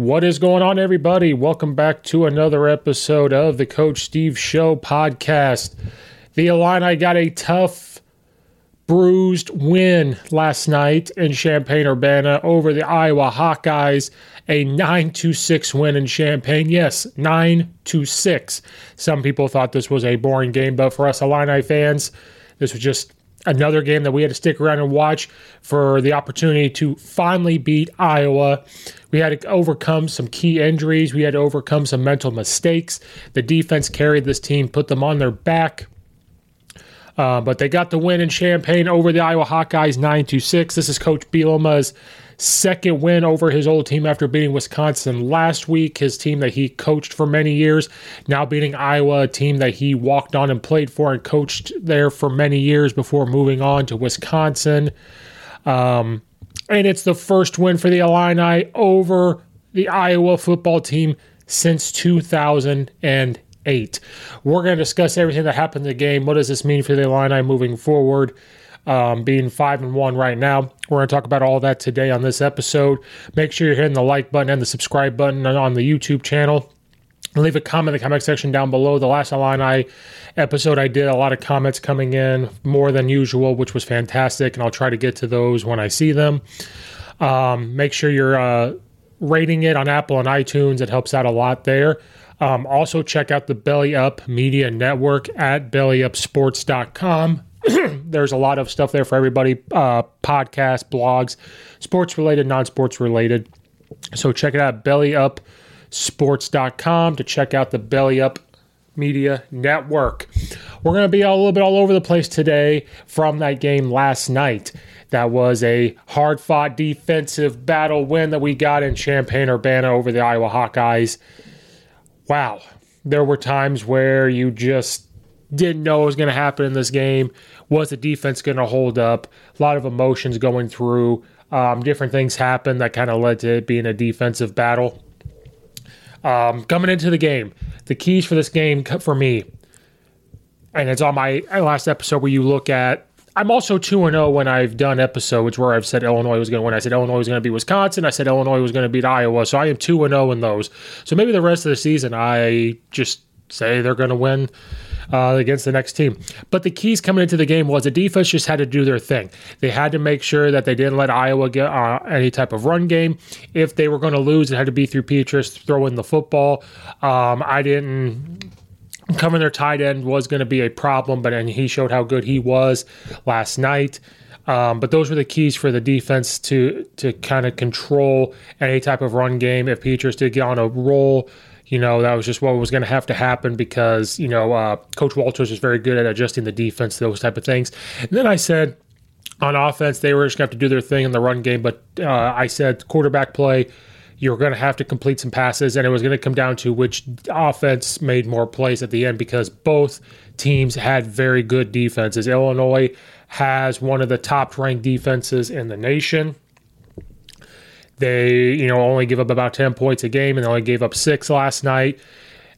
What is going on, everybody? Welcome back to another episode of the Coach Steve Show podcast. The Illini got a tough, bruised win last night in Champaign Urbana over the Iowa Hawkeyes. A 9 to 6 win in Champaign. Yes, 9 to 6. Some people thought this was a boring game, but for us Illini fans, this was just another game that we had to stick around and watch for the opportunity to finally beat Iowa. We had to overcome some key injuries. We had to overcome some mental mistakes. The defense carried this team, put them on their back. Uh, but they got the win in Champaign over the Iowa Hawkeyes 9 to 6. This is Coach Bielema's second win over his old team after beating Wisconsin last week, his team that he coached for many years. Now beating Iowa, a team that he walked on and played for and coached there for many years before moving on to Wisconsin. Um, and it's the first win for the Illini over the Iowa football team since 2008. We're going to discuss everything that happened in the game. What does this mean for the Illini moving forward? Um, being five and one right now, we're going to talk about all that today on this episode. Make sure you're hitting the like button and the subscribe button on the YouTube channel. Leave a comment in the comment section down below. The last Illini episode I did, a lot of comments coming in, more than usual, which was fantastic, and I'll try to get to those when I see them. Um, make sure you're uh, rating it on Apple and iTunes. It helps out a lot there. Um, also, check out the Belly Up Media Network at bellyupsports.com. There's a lot of stuff there for everybody uh, podcasts, blogs, sports related, non sports related. So check it out, bellyupsports.com to check out the Belly Up Media Network. We're going to be a little bit all over the place today from that game last night. That was a hard fought defensive battle win that we got in Champaign Urbana over the Iowa Hawkeyes. Wow. There were times where you just didn't know what was going to happen in this game. Was the defense going to hold up? A lot of emotions going through. Um, different things happened that kind of led to it being a defensive battle. Um, coming into the game, the keys for this game for me, and it's on my last episode where you look at. I'm also 2 0 when I've done episodes where I've said Illinois was going to win. I said Illinois was going to beat Wisconsin. I said Illinois was going to beat Iowa. So I am 2 0 in those. So maybe the rest of the season, I just say they're going to win uh, against the next team. But the keys coming into the game was the defense just had to do their thing. They had to make sure that they didn't let Iowa get uh, any type of run game. If they were going to lose, it had to be through Petras throwing the football. Um, I didn't covering their tight end was going to be a problem, but and he showed how good he was last night. Um, but those were the keys for the defense to to kind of control any type of run game. If Petras did get on a roll, you know that was just what was going to have to happen because you know uh, Coach Walters is very good at adjusting the defense, those type of things. And then I said on offense, they were just going to have to do their thing in the run game. But uh, I said quarterback play, you're going to have to complete some passes, and it was going to come down to which offense made more plays at the end because both teams had very good defenses. Illinois has one of the top ranked defenses in the nation. They, you know, only give up about 10 points a game and they only gave up six last night.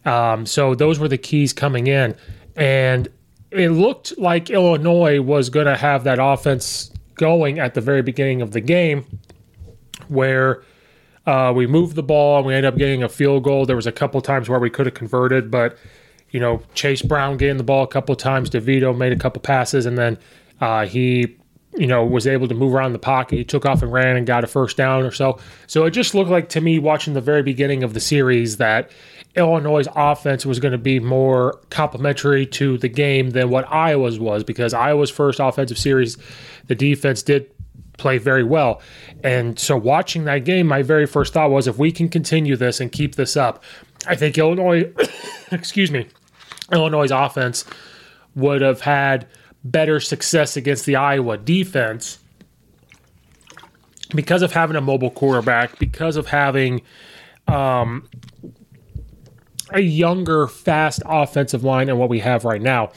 Um, so those were the keys coming in. And it looked like Illinois was going to have that offense going at the very beginning of the game where uh, we moved the ball and we ended up getting a field goal. There was a couple times where we could have converted, but you know Chase Brown gained the ball a couple times. DeVito made a couple passes, and then uh, he you know was able to move around the pocket. He took off and ran and got a first down or so. So it just looked like to me watching the very beginning of the series that Illinois' offense was going to be more complementary to the game than what Iowa's was because Iowa's first offensive series, the defense did play very well. And so watching that game, my very first thought was if we can continue this and keep this up, I think Illinois, excuse me, Illinois' offense would have had better success against the Iowa defense because of having a mobile quarterback, because of having um, a younger, fast offensive line than what we have right now.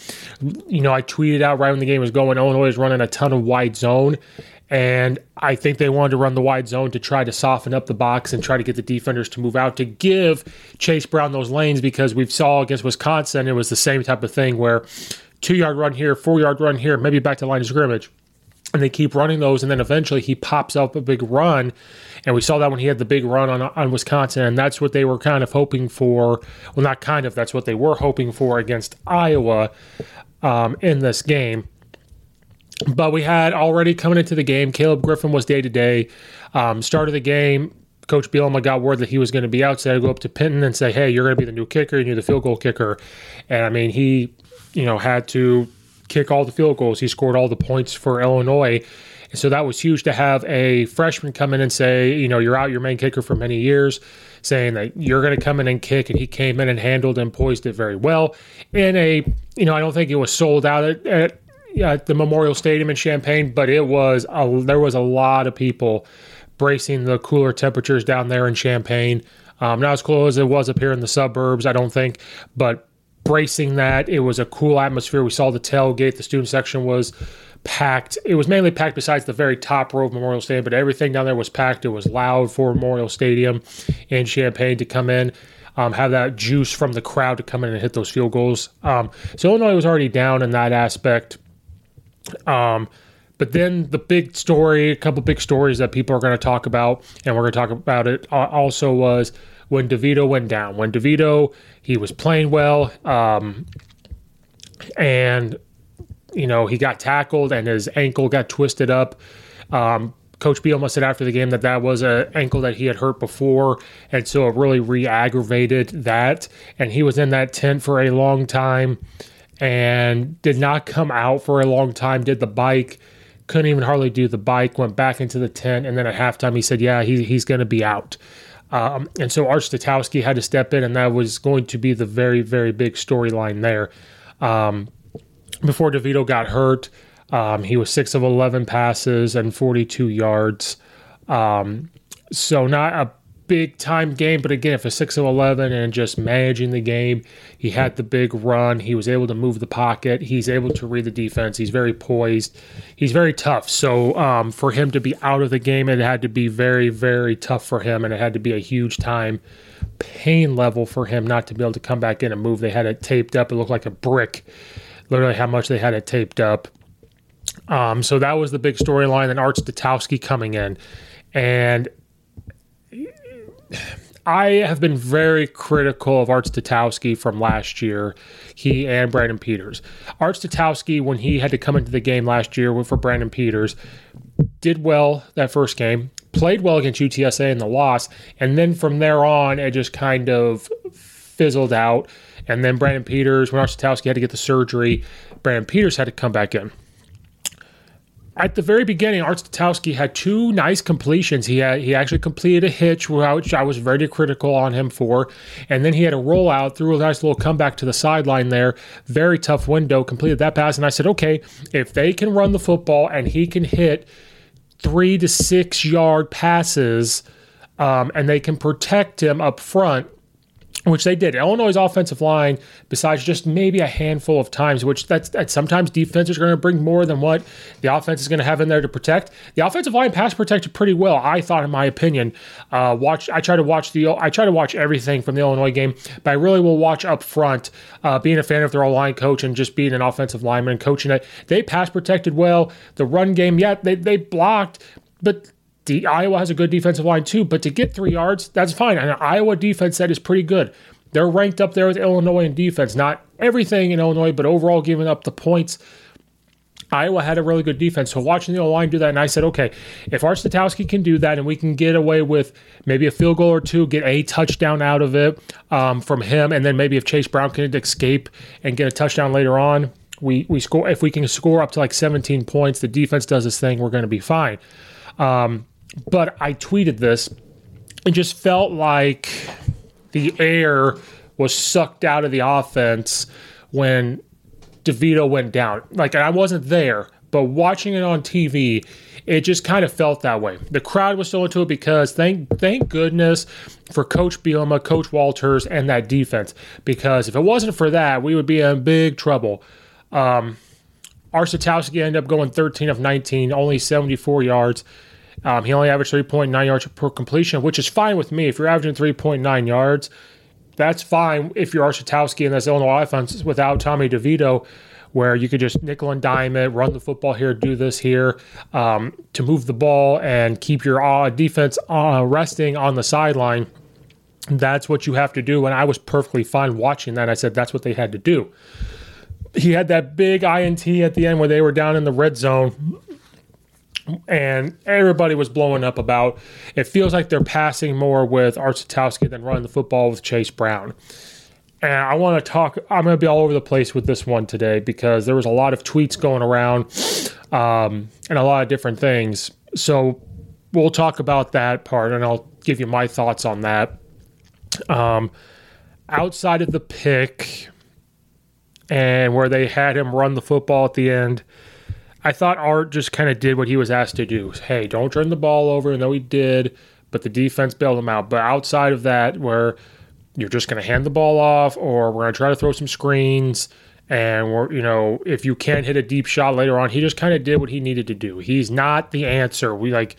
You know, I tweeted out right when the game was going, Illinois is running a ton of wide zone. And I think they wanted to run the wide zone to try to soften up the box and try to get the defenders to move out to give Chase Brown those lanes because we saw against Wisconsin, it was the same type of thing where two yard run here, four yard run here, maybe back to line of scrimmage. And they keep running those, and then eventually he pops up a big run. And we saw that when he had the big run on, on Wisconsin, and that's what they were kind of hoping for. Well, not kind of, that's what they were hoping for against Iowa um, in this game. But we had already coming into the game, Caleb Griffin was day to day. Started the game, Coach Bielema got word that he was going to be out, so I go up to Pinton and say, "Hey, you're going to be the new kicker. and You're the field goal kicker." And I mean, he, you know, had to kick all the field goals. He scored all the points for Illinois. And so that was huge to have a freshman come in and say, you know, you're out your main kicker for many years, saying that you're going to come in and kick. And he came in and handled and poised it very well. In a, you know, I don't think it was sold out at, at, at the Memorial Stadium in Champaign, but it was, a, there was a lot of people bracing the cooler temperatures down there in Champaign. Um, not as cool as it was up here in the suburbs, I don't think, but bracing that. It was a cool atmosphere. We saw the tailgate. The student section was packed. It was mainly packed besides the very top row of Memorial Stadium, but everything down there was packed. It was loud for Memorial Stadium in Champaign to come in. Um, have that juice from the crowd to come in and hit those field goals. Um, so Illinois was already down in that aspect. Um, but then the big story, a couple big stories that people are going to talk about, and we're going to talk about it also was when DeVito went down. When DeVito, he was playing well, um, and you know he got tackled and his ankle got twisted up. Um, Coach Bielema said after the game that that was an ankle that he had hurt before, and so it really re-aggravated that. And he was in that tent for a long time, and did not come out for a long time. Did the bike, couldn't even hardly do the bike. Went back into the tent, and then at halftime he said, "Yeah, he, he's going to be out." Um, and so Art Sitkowski had to step in, and that was going to be the very, very big storyline there. Um, before DeVito got hurt, um, he was six of 11 passes and 42 yards. Um, so, not a big time game, but again, for six of 11 and just managing the game, he had the big run. He was able to move the pocket. He's able to read the defense. He's very poised. He's very tough. So, um, for him to be out of the game, it had to be very, very tough for him, and it had to be a huge time pain level for him not to be able to come back in and move. They had it taped up. It looked like a brick, literally, how much they had it taped up. Um, so that was the big storyline. And Art Sitkowski coming in. And I have been very critical of Art Sitkowski from last year, he and Brandon Peters. Art Sitkowski, when he had to come into the game last year for Brandon Peters, did well that first game, played well against UTSA in the loss, and then from there on, it just kind of fizzled out. And then Brandon Peters, when Art Sitkowski had to get the surgery, Brandon Peters had to come back in. At the very beginning, Art Sitkowski had two nice completions. He had he actually completed a hitch, which I was very critical on him for, and then he had a rollout, threw a nice little comeback to the sideline there. Very tough window, completed that pass, and I said, okay, if they can run the football and he can hit three to six yard passes, um, and they can protect him up front which they did. Illinois' offensive line, besides just maybe a handful of times, which that's, sometimes defenses are going to bring more than what the offense is going to have in there to protect. The offensive line pass protected pretty well, I thought, in my opinion. Uh, watch, I try to watch the, I try to watch everything from the Illinois game, but I really will watch up front. Uh, being a fan of their line coach and just being an offensive lineman coaching it, they pass protected well. The run game, yeah, they they blocked, but the Iowa has a good defensive line too, but to get three yards, that's fine. And Iowa defense that is pretty good. They're ranked up there with Illinois in defense. Not everything in Illinois, but overall giving up the points. Iowa had a really good defense. So watching the O line do that, and I said, okay, if Art Sitkowski can do that and we can get away with maybe a field goal or two, get a touchdown out of it um, from him, and then maybe if Chase Brown can escape and get a touchdown later on, we, we score. If we can score up to like 17 points, the defense does this thing, we're going to be fine. Um, but I tweeted this and just felt like the air was sucked out of the offense when DeVito went down. Like, I wasn't there, but watching it on TV, it just kind of felt that way. The crowd was so into it because thank thank goodness for Coach Bielema, Coach Walters, and that defense. Because if it wasn't for that, we would be in big trouble. Um, Art Sitkowski ended up going 13 of 19, only 74 yards. Um, he only averaged 3.9 yards per completion, which is fine with me. If you're averaging 3.9 yards, that's fine if you're Art Sitkowski and that's Illinois offense without Tommy DeVito, where you could just nickel and dime it, run the football here, do this here um, to move the ball and keep your uh, defense uh, resting on the sideline. That's what you have to do. And I was perfectly fine watching that. I said that's what they had to do. He had that big INT at the end where they were down in the red zone and everybody was blowing up about it feels like they're passing more with Art Sitkowski than running the football with Chase Brown. And I want to talk, I'm going to be all over the place with this one today because there was a lot of tweets going around um, and a lot of different things. So we'll talk about that part and I'll give you my thoughts on that. Um, outside of the pick and where they had him run the football at the end, I thought Art just kind of did what he was asked to do. Hey, don't turn the ball over. and know he did, but the defense bailed him out. But outside of that, where you're just going to hand the ball off, or we're going to try to throw some screens, and we're you know if you can't hit a deep shot later on, he just kind of did what he needed to do. He's not the answer. We like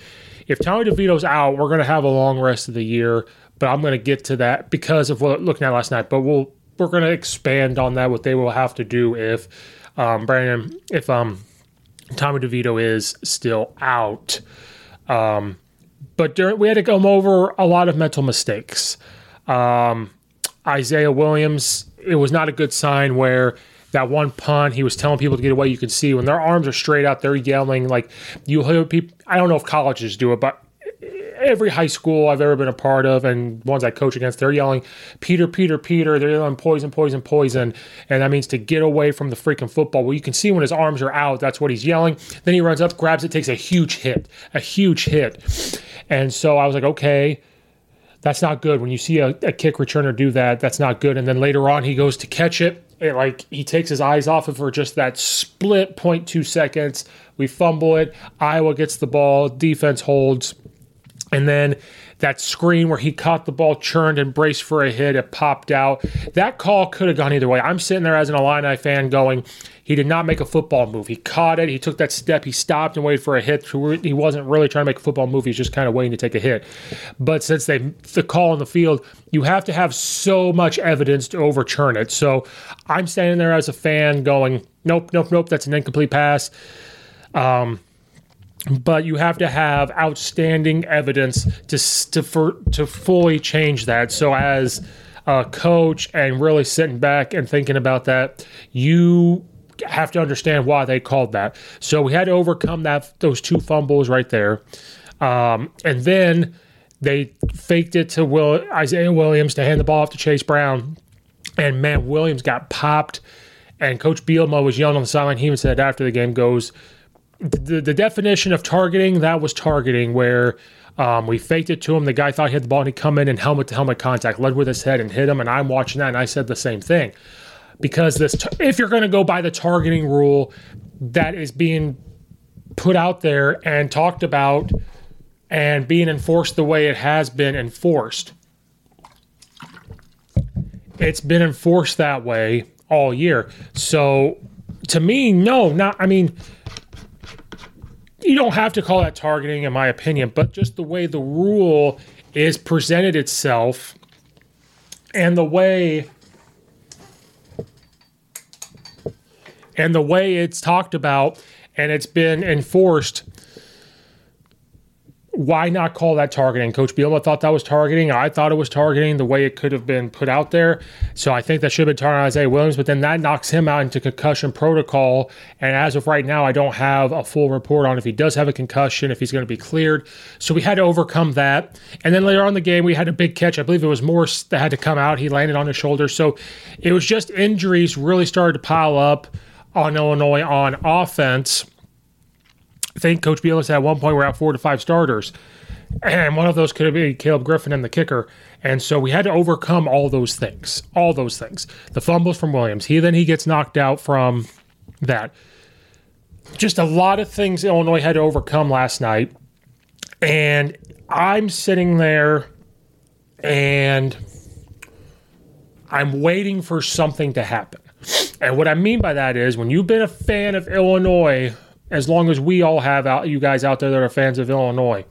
if Tommy DeVito's out, we're going to have a long rest of the year. But I'm going to get to that because of what looking at last night. But we'll we're going to expand on that. What they will have to do if um, Brandon if um Tommy DeVito is still out. Um, but during, we had to come over a lot of mental mistakes. Um, Isaiah Williams, it was not a good sign where that one punt, he was telling people to get away. You can see when their arms are straight out, they're yelling like you hear people. I don't know if colleges do it, but every high school I've ever been a part of and ones I coach against, they're yelling, Peter, Peter, Peter. They're yelling poison, poison, poison. And that means to get away from the freaking football. Well, you can see when his arms are out, that's what he's yelling. Then he runs up, grabs it, takes a huge hit, a huge hit. And so I was like, okay, that's not good. When you see a, a kick returner do that, that's not good. And then later on, he goes to catch it. It, like he takes his eyes off of for just that split 0.2 seconds. We fumble it. Iowa gets the ball. Defense holds. And then that screen where he caught the ball, churned and braced for a hit, it popped out. That call could have gone either way. I'm sitting there as an Illini fan going, he did not make a football move. He caught it, he took that step, he stopped and waited for a hit. He wasn't really trying to make a football move, he's just kind of waiting to take a hit. But since they the call on the field, you have to have so much evidence to overturn it. So I'm standing there as a fan going, nope, nope, nope, that's an incomplete pass. Um, but you have to have outstanding evidence to to for, to fully change that. So as a coach and really sitting back and thinking about that, you have to understand why they called that. So we had to overcome that those two fumbles right there, um, and then they faked it to Will Isaiah Williams to hand the ball off to Chase Brown, and man, Williams got popped, and Coach Bielema was yelling on the sideline. He even said after the game goes the, the definition of targeting that was targeting where um, we faked it to him. The guy thought he had the ball and he come in and helmet to helmet contact, led with his head and hit him. And I'm watching that and I said the same thing because this if you're going to go by the targeting rule that is being put out there and talked about and being enforced the way it has been enforced it's been enforced that way all year so to me no not i mean you don't have to call that targeting in my opinion but just the way the rule is presented itself and the way and the way it's talked about and it's been enforced why not call that targeting? Coach Bielema thought that was targeting. I thought it was targeting the way it could have been put out there. So I think that should have been targeting Isaiah Williams, but then that knocks him out into concussion protocol. And as of right now, I don't have a full report on if he does have a concussion, if he's going to be cleared. So we had to overcome that. And then later on the game, we had a big catch. I believe it was Morse that had to come out. He landed on his shoulder. So it was just injuries really started to pile up on Illinois on offense. Think Coach said at one point we're at four to five starters, and one of those could been Caleb Griffin and the kicker. And so we had to overcome all those things, all those things. The fumbles from Williams. He then he gets knocked out from that. Just a lot of things Illinois had to overcome last night, and I'm sitting there, and I'm waiting for something to happen. And what I mean by that is when you've been a fan of Illinois, as long as we all have out, you guys out there that are fans of Illinois,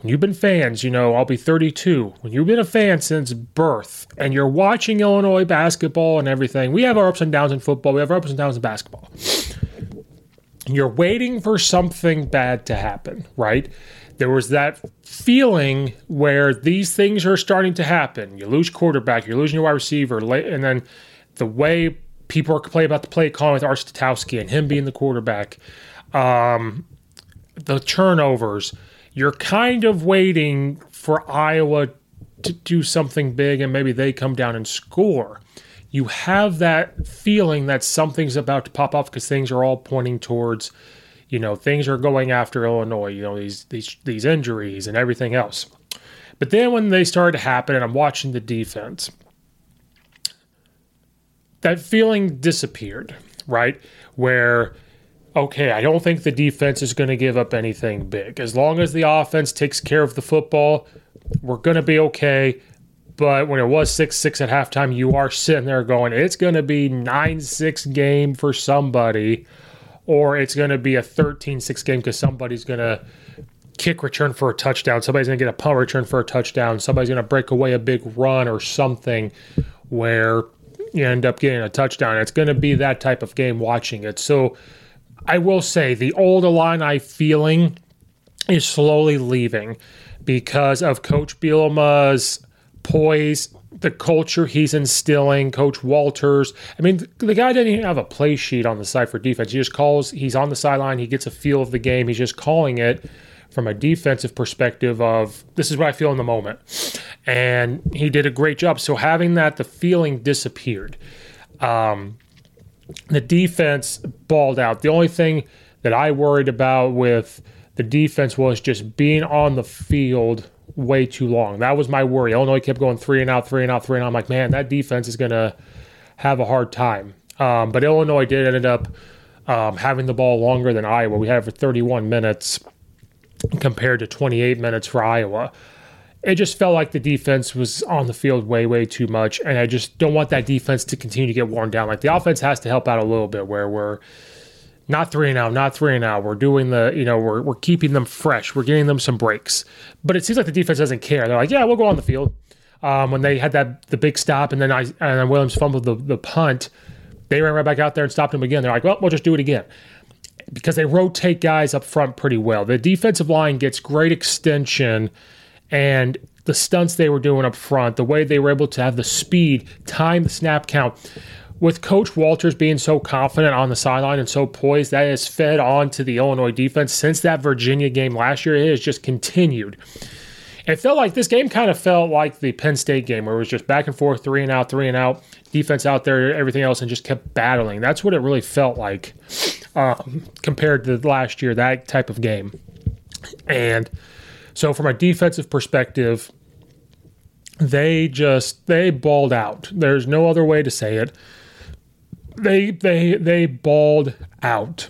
when you've been fans, you know, I'll be 32. When you've been a fan since birth and you're watching Illinois basketball and everything, we have our ups and downs in football, we have our ups and downs in basketball. You're waiting for something bad to happen, right? There was that feeling where these things are starting to happen. You lose quarterback, you're losing your wide receiver, and then the way people are complaining about the play calling with Art Sitkowski and him being the quarterback. Um, the turnovers. You're kind of waiting for Iowa to do something big and maybe they come down and score. You have that feeling that something's about to pop off because things are all pointing towards, you know, things are going after Illinois, you know, these these these injuries and everything else. But then when they started to happen and I'm watching the defense, that feeling disappeared, right? Where, okay, I don't think the defense is going to give up anything big. As long as the offense takes care of the football, we're going to be okay. But when it was 6 6 at halftime, you are sitting there going, it's going to be 9 6 game for somebody, or it's going to be a 13 6 game because somebody's going to kick return for a touchdown. Somebody's going to get a punt return for a touchdown. Somebody's going to break away a big run or something where you end up getting a touchdown. It's going to be that type of game watching it. So I will say the old Illini feeling is slowly leaving because of Coach Bielema's poise, the culture he's instilling, Coach Walters. I mean, the guy didn't even have a play sheet on the side for defense. He just calls, he's on the sideline, he gets a feel of the game, he's just calling it from a defensive perspective of this is what I feel in the moment. And he did a great job. So having that, the feeling disappeared. Um, the defense balled out. The only thing that I worried about with the defense was just being on the field way too long. That was my worry. Illinois kept going three and out, three and out, three and out. I'm like, man, that defense is going to have a hard time. Um, but Illinois did end up um, having the ball longer than Iowa. We had it for 31 minutes compared to 28 minutes for Iowa. It just felt like the defense was on the field way, way too much. And I just don't want that defense to continue to get worn down. Like the offense has to help out a little bit where we're not three and out, not three and out. We're doing the, you know, we're, we're keeping them fresh. We're getting them some breaks. But it seems like the defense doesn't care. They're like, yeah, we'll go on the field. Um, when they had that the big stop and then I and then Williams fumbled the, the punt, they ran right back out there and stopped him again. They're like, well, we'll just do it again because they rotate guys up front pretty well. The defensive line gets great extension and the stunts they were doing up front, the way they were able to have the speed, time the snap count. With Coach Walters being so confident on the sideline and so poised, that has fed on to the Illinois defense since that Virginia game last year. It has just continued. It felt like this game kind of felt like the Penn State game where it was just back and forth, three and out, three and out, defense out there, everything else, and just kept battling. That's what it really felt like um, compared to last year, that type of game. And so, from a defensive perspective, they just they balled out. There's no other way to say it. They they they balled out.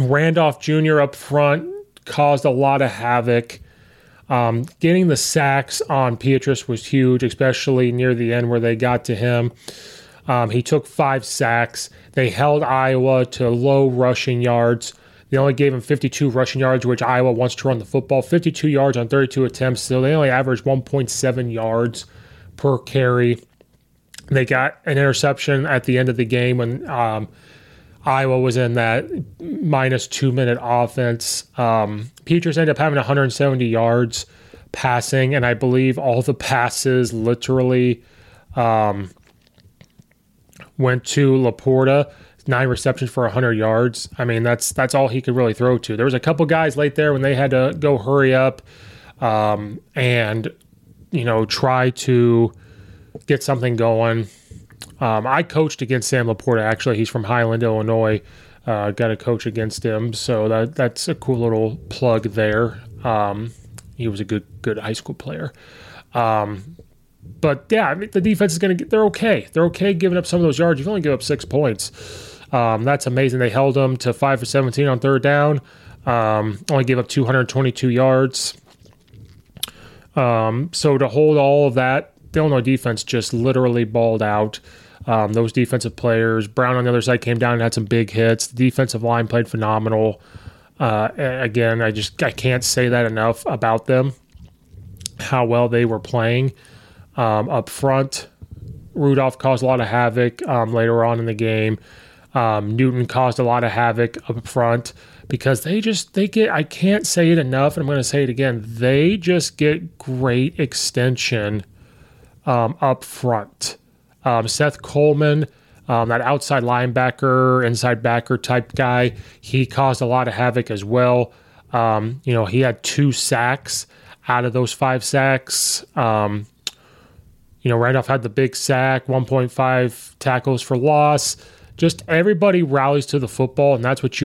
Randolph Jr. up front caused a lot of havoc. Um, getting the sacks on Petras was huge, especially near the end where they got to him. Um, he took five sacks. They held Iowa to low rushing yards. They only gave him 52 rushing yards, which Iowa wants to run the football. 52 yards on 32 attempts, so they only averaged 1.7 yards per carry. They got an interception at the end of the game when um, Iowa was in that minus two minute offense. Um, Petras ended up having 170 yards passing, and I believe all the passes literally um, went to LaPorta. Nine receptions for 100 yards. I mean, that's that's all he could really throw to. There was a couple guys late there when they had to go hurry up um, and you know try to get something going. Um, I coached against Sam LaPorta. Actually, he's from Highland, Illinois. Uh, got a coach against him, so that that's a cool little plug there. Um, he was a good good high school player. Um, but yeah, I mean, the defense is going to get. They're okay. They're okay giving up some of those yards. You've only give up six points. Um, that's amazing. They held them to five for seventeen on third down. Um, only gave up 222 yards. Um, so to hold all of that, the Illinois defense just literally balled out. Um, those defensive players, Brown on the other side came down and had some big hits. The defensive line played phenomenal. Uh, again, I just I can't say that enough about them. How well they were playing um, up front. Randolph caused a lot of havoc um, later on in the game. Um, Newton caused a lot of havoc up front because they just they get I can't say it enough and I'm going to say it again they just get great extension um, up front. Um, Seth Coleman, um, that outside linebacker, inside backer type guy, he caused a lot of havoc as well. Um, you know, he had two sacks out of those five sacks. Um, you know, Randolph had the big sack, 1.5 tackles for loss. Just everybody rallies to the football, and that's what you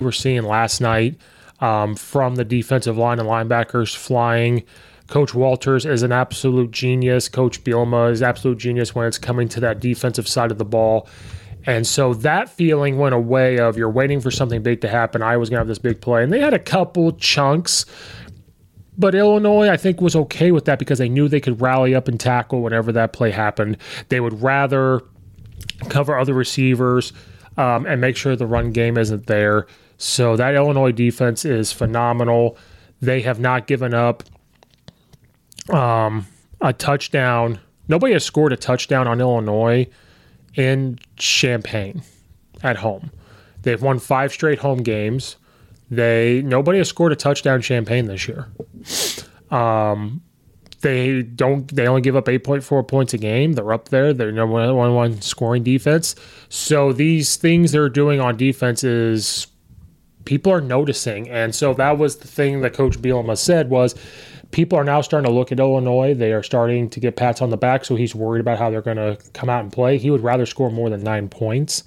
We were seeing last night um, from the defensive line and linebackers flying. Coach Walters is an absolute genius. Coach Bielema is absolute genius when it's coming to that defensive side of the ball. And so that feeling went away of you're waiting for something big to happen. I was going to have this big play. And they had a couple chunks, but Illinois, I think, was okay with that because they knew they could rally up and tackle whenever that play happened. They would rather cover other receivers um, and make sure the run game isn't there. So that Illinois defense is phenomenal. They have not given up um, a touchdown. Nobody has scored a touchdown on Illinois in Champaign at home. They've won five straight home games. They nobody has scored a touchdown Champaign this year. Um, they don't. They only give up eight point four points a game. They're up there. They're number one, one, one scoring defense. So these things they're doing on defense is people are noticing, and so that was the thing that Coach Bielema said was people are now starting to look at Illinois. They are starting to get pats on the back, so he's worried about how they're going to come out and play. He would rather score more than nine points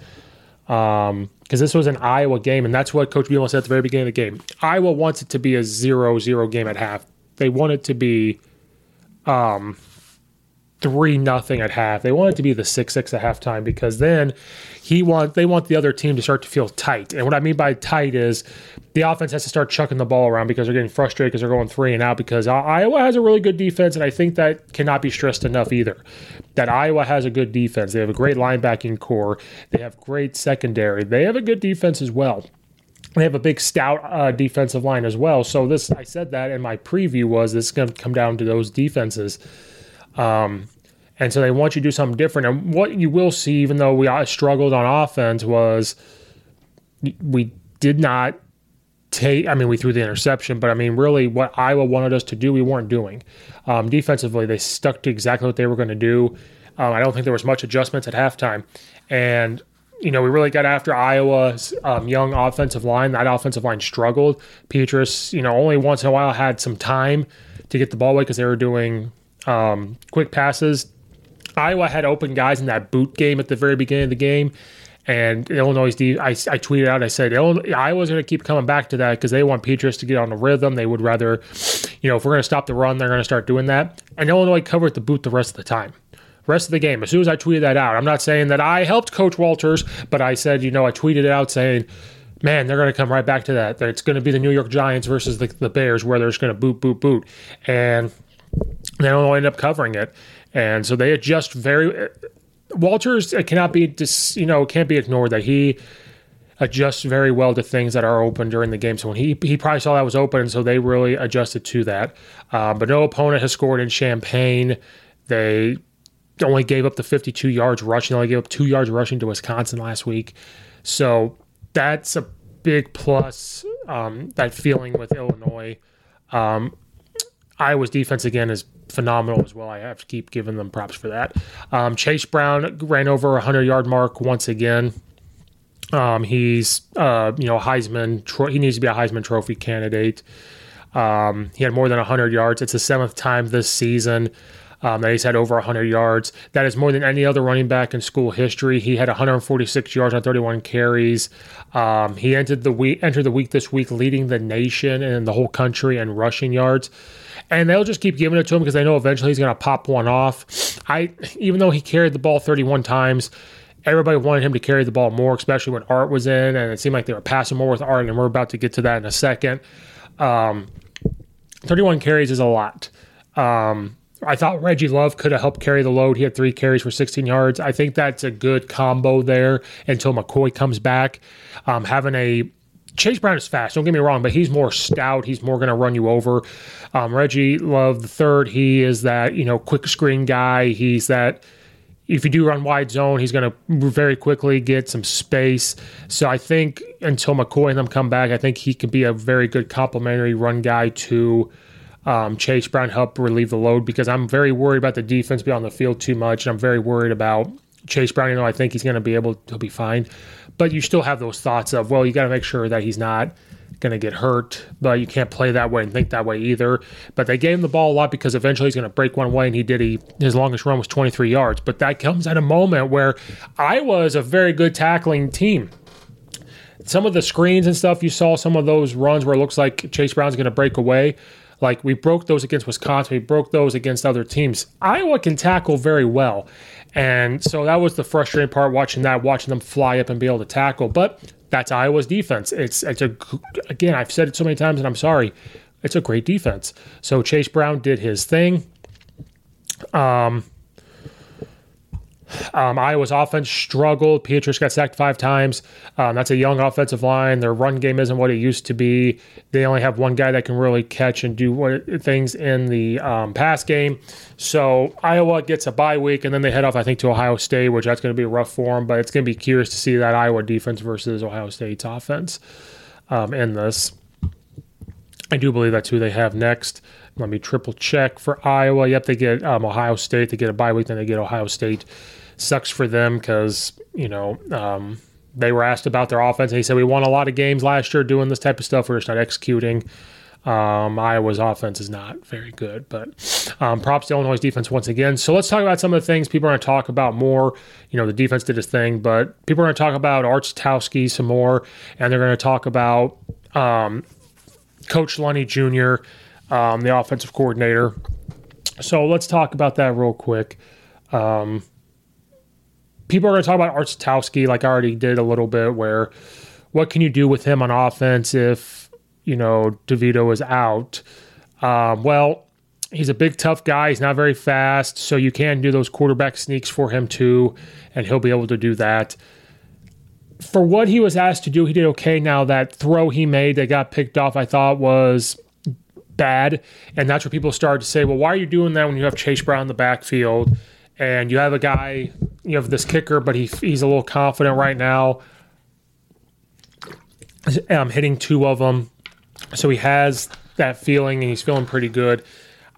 because um, this was an Iowa game, and that's what Coach Bielema said at the very beginning of the game. Iowa wants it to be a 0-0 game at half. They want it to be um, three nothing at half. They want it to be the six six at halftime because then he want they want the other team to start to feel tight. And what I mean by tight is the offense has to start chucking the ball around because they're getting frustrated because they're going three and out because Iowa has a really good defense and I think that cannot be stressed enough either. That Iowa has a good defense. They have a great linebacking core. They have great secondary. They have a good defense as well. They have a big stout uh, defensive line as well. So this, I said that in my preview was this going to come down to those defenses. Um, and so they want you to do something different. And what you will see, even though we struggled on offense, was we did not take. I mean, we threw the interception, but I mean, really, what Iowa wanted us to do, we weren't doing. Um, defensively, they stuck to exactly what they were going to do. Um, I don't think there was much adjustments at halftime, and you know, we really got after Iowa's um, young offensive line. That offensive line struggled. Petras, you know, only once in a while had some time to get the ball away because they were doing um, quick passes. Iowa had open guys in that boot game at the very beginning of the game. And Illinois, I, I tweeted out, I said, Iowa's going to keep coming back to that because they want Petras to get on the rhythm. They would rather, you know, if we're going to stop the run, they're going to start doing that. And Illinois covered the boot the rest of the time rest of the game. As soon as I tweeted that out, I'm not saying that I helped Coach Walters, but I said, you know, I tweeted it out saying, man, they're going to come right back to that. It's going to be the New York Giants versus the, the Bears, where they're just going to boot, boot, boot, and they don't end up covering it. And so they adjust very. Walters cannot be just you know can't be ignored that he adjusts very well to things that are open during the game. So when he he probably saw that was open, and so they really adjusted to that. Uh, but no opponent has scored in Champaign. They only gave up the 52 yards rushing. Only gave up two yards rushing to Wisconsin last week. So that's a big plus. Um, that feeling with Illinois. Um, Iowa's defense again is phenomenal as well. I have to keep giving them props for that. Um, Chase Brown ran over a 100 yard mark once again. Um, he's uh, you know Heisman. Tro- he needs to be a Heisman Trophy candidate. Um, he had more than 100 yards. It's the seventh time this season um, that he's had over 100 yards. That is more than any other running back in school history. He had 146 yards on 31 carries. Um, he entered the week entered the week this week leading the nation and the whole country in rushing yards. And they'll just keep giving it to him because they know eventually he's going to pop one off. I even though he carried the ball 31 times, everybody wanted him to carry the ball more, especially when Art was in, and it seemed like they were passing more with Art. And we're about to get to that in a second. Um, 31 carries is a lot. Um, I thought Reggie Love could have helped carry the load. He had three carries for 16 yards. I think that's a good combo there until McCoy comes back. Um, having a Chase Brown is fast. Don't get me wrong, but he's more stout. He's more going to run you over. Um, Reggie Love the third, he is that you know quick screen guy. He's that if you do run wide zone, he's going to very quickly get some space. So I think until McCoy and them come back, I think he could be a very good complementary run guy to um, Chase Brown help relieve the load because I'm very worried about the defense being on the field too much, and I'm very worried about Chase Brown. You know, I think he's going to be able to be fine, but you still have those thoughts of well, you got to make sure that he's not going to get hurt, but you can't play that way and think that way either. But they gave him the ball a lot because eventually he's going to break one way, and he did. He his longest run was 23 yards, but that comes at a moment where Iowa is a very good tackling team some of the screens and stuff you saw some of those runs where it looks like Chase Brown's going to break away. Like we broke those against Wisconsin, we broke those against other teams. Iowa can tackle very well. And so that was the frustrating part watching that, watching them fly up and be able to tackle. But that's Iowa's defense. It's it's a again, I've said it so many times and I'm sorry. It's a great defense. So Chase Brown did his thing. Um um, Iowa's offense struggled. Petras got sacked five times. Um, that's a young offensive line. Their run game isn't what it used to be. They only have one guy that can really catch and do what, things in the um, pass game. So Iowa gets a bye week, and then they head off, I think, to Ohio State, which that's going to be rough for them. But it's going to be curious to see that Iowa defense versus Ohio State's offense um, in this. I do believe that's who they have next. Let me triple check for Iowa. Yep, they get um, Ohio State. They get a bye week, then they get Ohio State sucks for them because you know um, they were asked about their offense. And he said we won a lot of games last year doing this type of stuff. We're just not executing. Um, Iowa's offense is not very good, but um, props to Illinois' defense once again. So let's talk about some of the things people are going to talk about more. You know, the defense did its thing, but people are going to talk about Art Sitkowski some more, and they're going to talk about um, Coach Lunney Jr., um, the offensive coordinator. So let's talk about that real quick. Um, people are going to talk about Art like I already did a little bit, where what can you do with him on offense if, you know, DeVito is out? Um, well, he's a big, tough guy. He's not very fast, so you can do those quarterback sneaks for him too, and he'll be able to do that. For what he was asked to do, he did okay. Now, that throw he made that got picked off, I thought was bad. And that's where people started to say, well, why are you doing that when you have Chase Brown in the backfield? And you have a guy, you have this kicker, but he, he's a little confident right now. I'm hitting two of them. So he has that feeling and he's feeling pretty good.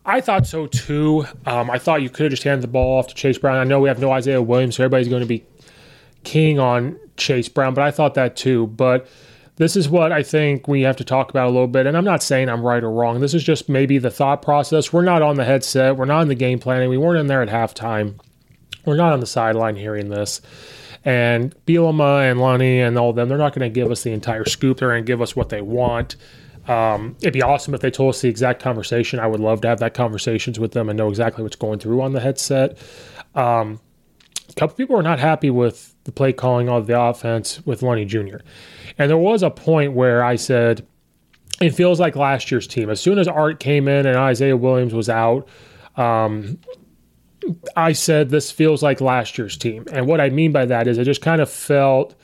I thought so too. Um, I thought you could have just handed the ball off to Chase Brown. I know we have no Isaiah Williams, so everybody's going to be king on Chase Brown, but I thought that too. But this is what I think we have to talk about a little bit. And I'm not saying I'm right or wrong. This is just maybe the thought process. We're not on the headset, we're not in the game planning, we weren't in there at halftime. We're not on the sideline hearing this. And Bielema and Lunney and all of them, they're not going to give us the entire scoop. They're going to give us what they want. Um, it'd be awesome if they told us the exact conversation. I would love to have that conversations with them and know exactly what's going through on the headset. Um, a couple people are not happy with the play calling of the offense with Lunney Jr. And there was a point where I said, it feels like last year's team. As soon as Art came in and Isaiah Williams was out, um, I said this feels like last year's team. And what I mean by that is it just kind of felt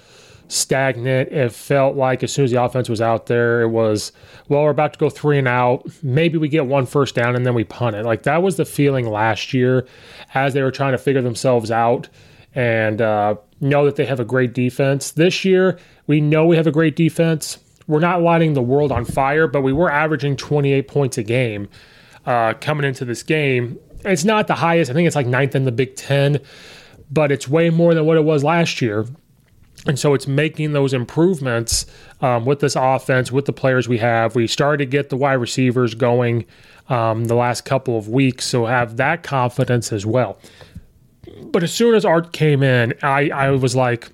stagnant. It felt like as soon as the offense was out there, it was, well, we're about to go three and out. Maybe we get one first down and then we punt it. Like that was the feeling last year as they were trying to figure themselves out and uh, know that they have a great defense. This year, we know we have a great defense. We're not lighting the world on fire, but we were averaging 28 points a game uh, coming into this game. It's not the highest. I think it's like ninth in the Big Ten, but it's way more than what it was last year. And so it's making those improvements um, with this offense, with the players we have. We started to get the wide receivers going um, the last couple of weeks, so have that confidence as well. But as soon as Art came in, I, I was like,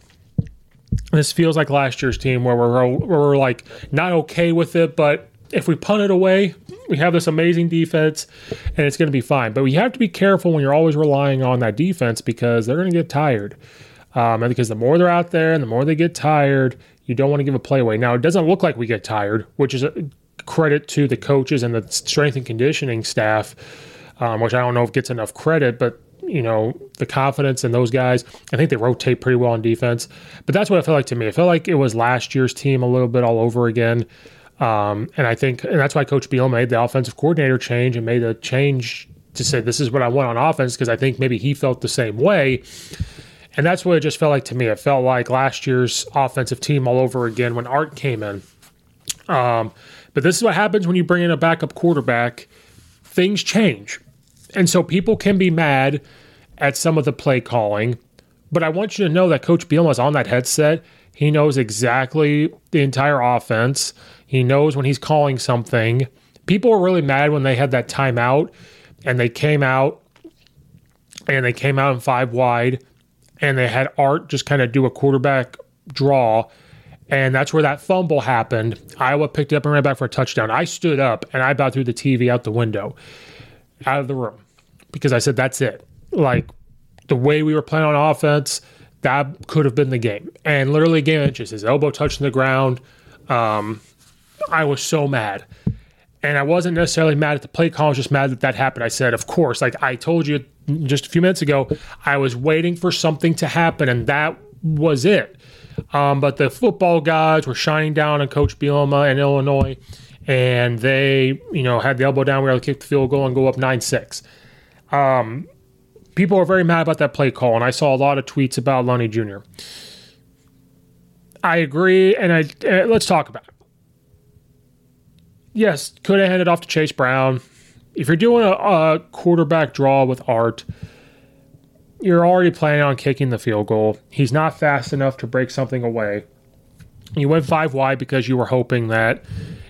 this feels like last year's team where we're, we're like not okay with it, but if we punt it away, we have this amazing defense and it's going to be fine. But we have to be careful when you're always relying on that defense because they're going to get tired. Um, and because the more they're out there and the more they get tired, you don't want to give a play away. Now, it doesn't look like we get tired, which is a credit to the coaches and the strength and conditioning staff, um, which I don't know if gets enough credit, but you know, the confidence in those guys. I think they rotate pretty well on defense. But that's what it felt like to me. It felt like it was last year's team a little bit all over again. Um, and I think, and that's why Coach Beal made the offensive coordinator change and made a change to say, this is what I want on offense, because I think maybe he felt the same way. And that's what it just felt like to me. It felt like last year's offensive team all over again when Art came in. Um, but this is what happens when you bring in a backup quarterback. Things change. And so people can be mad at some of the play calling, but I want you to know that Coach Bielema is on that headset. He knows exactly the entire offense. He knows when he's calling something. People were really mad when they had that timeout and they came out and they came out in five wide and they had Art just kind of do a quarterback draw. And that's where that fumble happened. Iowa picked it up and ran back for a touchdown. I stood up and I about threw the TV out the window out of the room because I said, that's it. Like the way we were playing on offense, that could have been the game. And literally, game inches, his elbow touching the ground. Um, I was so mad. And I wasn't necessarily mad at the play call. I was just mad that that happened. I said, of course, like I told you just a few minutes ago, I was waiting for something to happen, and that was it. Um, but the football guys were shining down on Coach Bielema in Illinois and they, you know, had the elbow down. We were able to kick the field goal and go up nine six. Um, people are very mad about that play call, and I saw a lot of tweets about Lunney Jr. I agree, and I uh, let's talk about it. Yes, could have handed off to Chase Brown. If you're doing a, a quarterback draw with Art, you're already planning on kicking the field goal. He's not fast enough to break something away. You went five wide because you were hoping that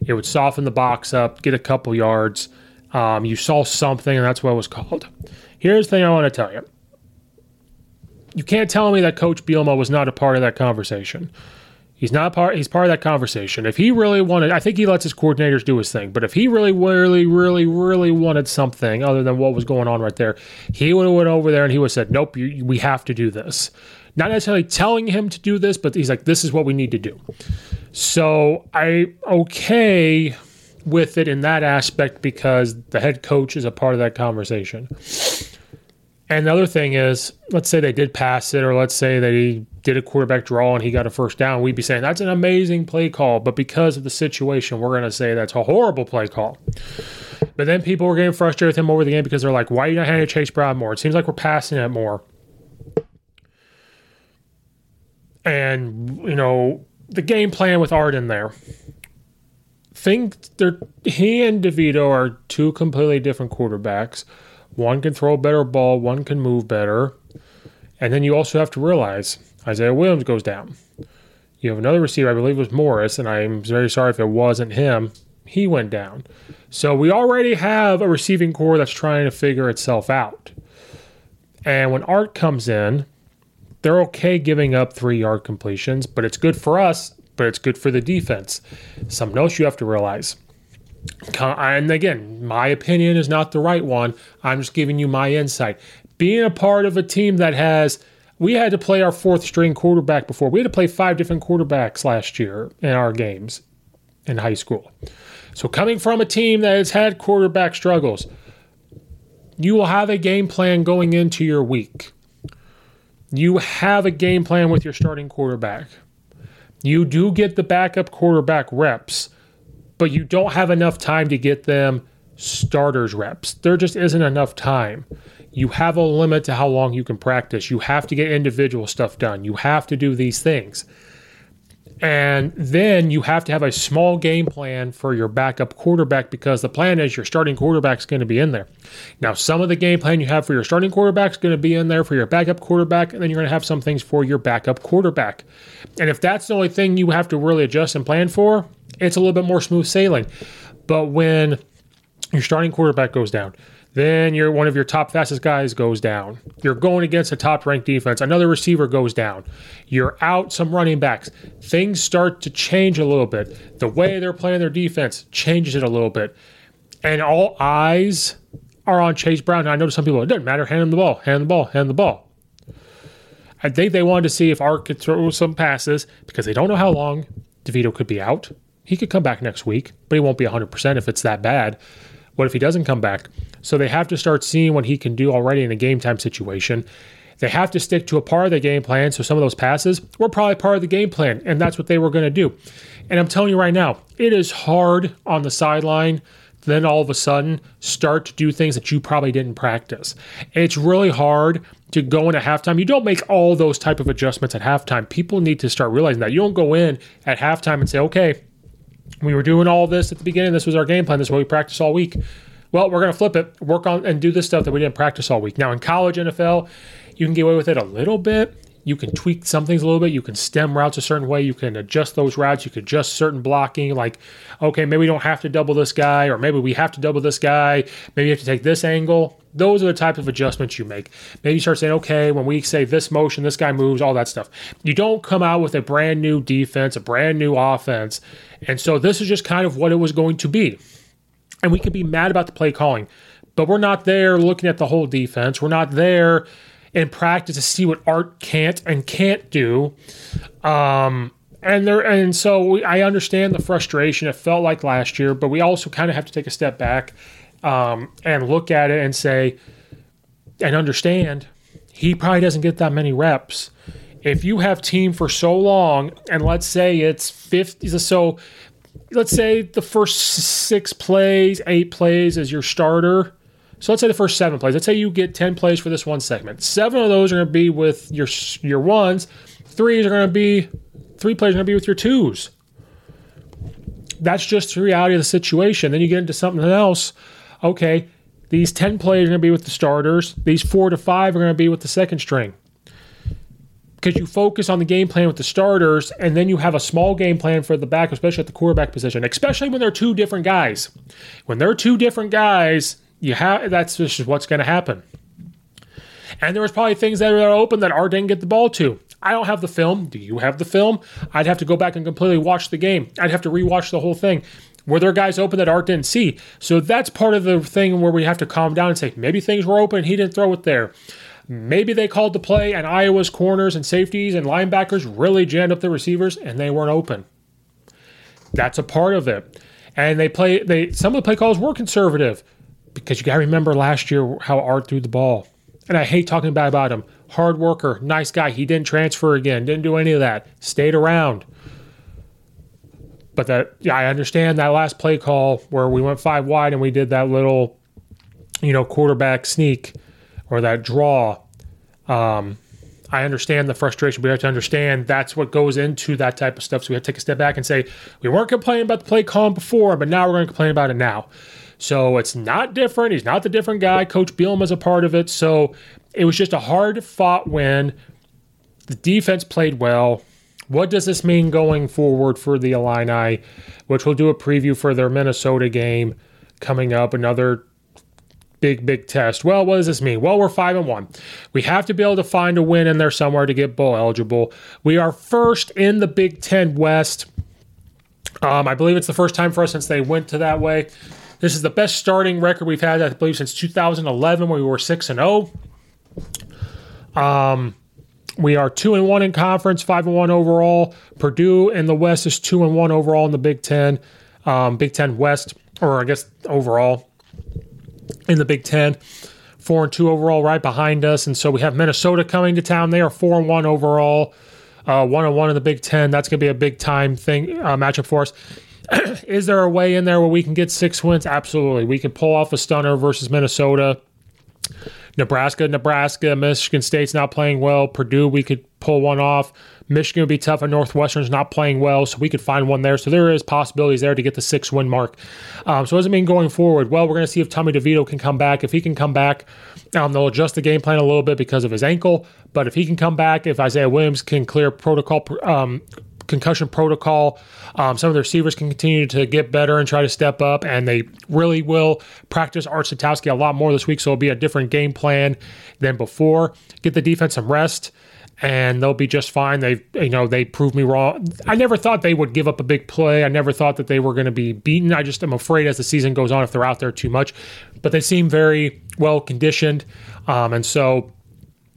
it would soften the box up, get a couple yards. Um, you saw something, and that's what it was called. Here's the thing I want to tell you. You can't tell me that Coach Bielema was not a part of that conversation. He's not part. He's part of that conversation. If he really wanted, I think he lets his coordinators do his thing. But if he really, really, really, really wanted something other than what was going on right there, he would have went over there and he would have said, "Nope, you, we have to do this." Not necessarily telling him to do this, but he's like, "This is what we need to do." So I okay with it in that aspect because the head coach is a part of that conversation. And the other thing is, let's say they did pass it, or let's say they did a quarterback draw and he got a first down. We'd be saying that's an amazing play call. But because of the situation, we're going to say that's a horrible play call. But then people were getting frustrated with him over the game because they're like, why are you not handing Chase Brown more? It seems like we're passing it more. And, you know, the game plan with Art in there. Think they're he and DeVito are two completely different quarterbacks. One can throw a better ball, one can move better. And then you also have to realize Isaiah Williams goes down. You have another receiver, I believe it was Morris, and I'm very sorry if it wasn't him. He went down. So we already have a receiving corps that's trying to figure itself out. And when Art comes in, they're okay giving up three yard completions, but it's good for us, but it's good for the defense. Something else you have to realize. And again, my opinion is not the right one. I'm just giving you my insight. Being a part of a team that has, we had to play our fourth string quarterback before. We had to play five different quarterbacks last year in our games in high school. So, coming from a team that has had quarterback struggles, you will have a game plan going into your week. You have a game plan with your starting quarterback. You do get the backup quarterback reps, but you don't have enough time to get them starters reps. There just isn't enough time. You have a limit to how long you can practice. You have to get individual stuff done. You have to do these things. And then you have to have a small game plan for your backup quarterback because the plan is your starting quarterback is going to be in there. Now, some of the game plan you have for your starting quarterback is going to be in there for your backup quarterback, and then you're going to have some things for your backup quarterback. And if that's the only thing you have to really adjust and plan for, it's a little bit more smooth sailing. But when your starting quarterback goes down, then your one of your top fastest guys goes down. You're going against a top ranked defense. Another receiver goes down. You're out some running backs. Things start to change a little bit. The way they're playing their defense changes it a little bit. And all eyes are on Chase Brown. Now, I know some people, it doesn't matter. Hand him the ball, hand him the ball, hand him the ball. I think they wanted to see if Art could throw some passes because they don't know how long DeVito could be out. He could come back next week, but he won't be 100% if it's that bad. What if he doesn't come back? So they have to start seeing what he can do already in a game time situation. They have to stick to a part of the game plan. So some of those passes were probably part of the game plan, and that's what they were going to do. And I'm telling you right now, it is hard on the sideline then all of a sudden start to do things that you probably didn't practice. It's really hard to go into halftime. You don't make all those type of adjustments at halftime. People need to start realizing that. You don't go in at halftime and say, okay, we were doing all this at the beginning. This was our game plan. This is what we practiced all week. Well, we're going to flip it, work on and do this stuff that we didn't practice all week. Now, in college NFL, you can get away with it a little bit. You can tweak some things a little bit. You can stem routes a certain way. You can adjust those routes. You can adjust certain blocking. Like, okay, maybe we don't have to double this guy, or maybe we have to double this guy. Maybe you have to take this angle. Those are the type of adjustments you make. Maybe you start saying, okay, when we say this motion, this guy moves, all that stuff. You don't come out with a brand new defense, a brand new offense. And so this is just kind of what it was going to be. And we can be mad about the play calling, but we're not there looking at the whole defense. We're not there in practice to see what Art can't and can't do. Um, and there, and so we, I understand the frustration. It felt like last year, but we also kind of have to take a step back um, and look at it and say and understand he probably doesn't get that many reps. If you have team for so long, and let's say it's 50, so let's say the first six plays, eight plays as your starter. So let's say the first seven plays. Let's say you get 10 plays for this one segment. Seven of those are going to be with your your ones. Three are going to be three plays are going to be with your twos. That's just the reality of the situation. Then you get into something else. Okay, these 10 plays are going to be with the starters. These four to five are going to be with the second string because you focus on the game plan with the starters and then you have a small game plan for the back, especially at the quarterback position, especially when they're two different guys. When they're two different guys, you have that's just what's going to happen. And there was probably things that are open that Art didn't get the ball to. I don't have the film. Do you have the film? I'd have to go back and completely watch the game. I'd have to rewatch the whole thing. Were there guys open that Art didn't see? So that's part of the thing where we have to calm down and say maybe things were open. He didn't throw it there. Maybe they called the play and Iowa's corners and safeties and linebackers really jammed up the receivers and they weren't open. That's a part of it. And they play they some of the play calls were conservative because you got to remember last year how Art threw the ball. And I hate talking bad about him. Hard worker, nice guy. He didn't transfer again, didn't do any of that. Stayed around. But that yeah, I understand that last play call where we went five wide and we did that little, you know, quarterback sneak or that draw. Um, I understand the frustration. We have to understand that's what goes into that type of stuff. So we have to take a step back and say, we weren't complaining about the play calling before, but now we're going to complain about it now. So it's not different. He's not the different guy. Coach Bielema is a part of it. So it was just a hard fought win. The defense played well. What does this mean going forward for the Illini, which we'll do a preview for their Minnesota game coming up, another big, big test. Well, what does this mean? Well, we're five and one. We have to be able to find a win in there somewhere to get bowl eligible. We are first in the Big Ten West. Um, I believe it's the first time for us since they went to that way. This is the best starting record we've had, I believe, since 2011 when we were six and zero. Um, we are two and one in conference, five and one overall. Purdue in the West is two and one overall in the Big Ten, um, Big Ten West, or I guess overall in the Big Ten. Four and two overall, right behind us, and so we have Minnesota coming to town. They are four and one overall, uh, one and one in the Big Ten. That's going to be a big time thing uh, matchup for us. is there a way in there where we can get six wins? Absolutely. We can pull off a stunner versus Minnesota. Nebraska, Nebraska, Michigan State's not playing well. Purdue, we could pull one off. Michigan would be tough, and Northwestern's not playing well, so we could find one there. So there is possibilities there to get the six win mark. Um, so what does it mean going forward? Well, we're going to see if Tommy DeVito can come back. If he can come back, um, they'll adjust the game plan a little bit because of his ankle. But if he can come back, if Isaiah Williams can clear protocol um, concussion protocol. Um, some of the receivers can continue to get better and try to step up, and they really will practice Art Sitkowski a lot more this week. So it'll be a different game plan than before. Get the defense some rest. And they'll be just fine. They, you know, they proved me wrong. I never thought they would give up a big play. I never thought that they were going to be beaten. I just am afraid as the season goes on if they're out there too much. But they seem very well conditioned, um, and so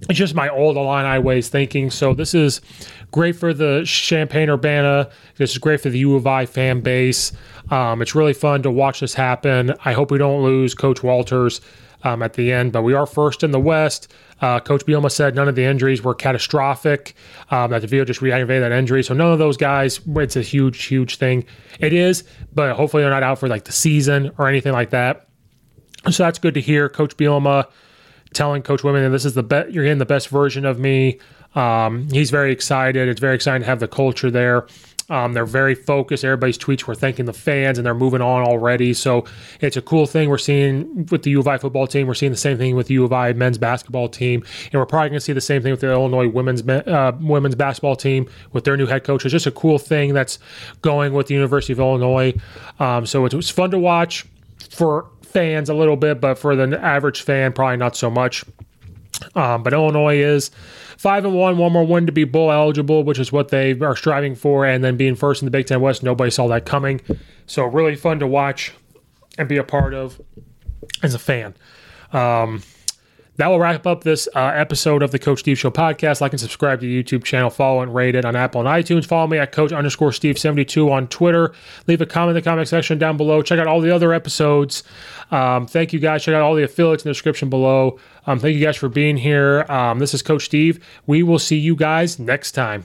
it's just my old Illini ways thinking. So this is great for the Champaign Urbana. This is great for the U of I fan base. Um, it's really fun to watch this happen. I hope we don't lose Coach Walters um, at the end, but we are first in the West. Uh, Coach Bielema said none of the injuries were catastrophic. Um, that DeVito just reactivated that injury, so none of those guys. It's a huge, huge thing. It is, but hopefully they're not out for like the season or anything like that. So that's good to hear. Coach Bielema telling Coach Women that this is the best. You're getting the best version of me. Um, he's very excited. It's very exciting to have the culture there. Um, they're very focused. Everybody's tweets were thanking the fans, and they're moving on already. So it's a cool thing we're seeing with the U of I football team. We're seeing the same thing with the U of I men's basketball team, and we're probably going to see the same thing with the Illinois women's uh, women's basketball team with their new head coach. It's just a cool thing that's going with the University of Illinois. Um, so it was fun to watch for fans a little bit, but for the average fan, probably not so much. Um, but Illinois is five and one, one more win to be bowl eligible, which is what they are striving for, and then being first in the Big Ten West. Nobody saw that coming, so really fun to watch and be a part of as a fan. Um, that will wrap up this uh, episode of the Coach Steve Show podcast. Like and subscribe to the YouTube channel. Follow and rate it on Apple and iTunes. Follow me at Coach underscore Steve 72 on Twitter. Leave a comment in the comment section down below. Check out all the other episodes. Um, thank you guys. Check out all the affiliates in the description below. Um, thank you guys for being here. Um, this is Coach Steve. We will see you guys next time.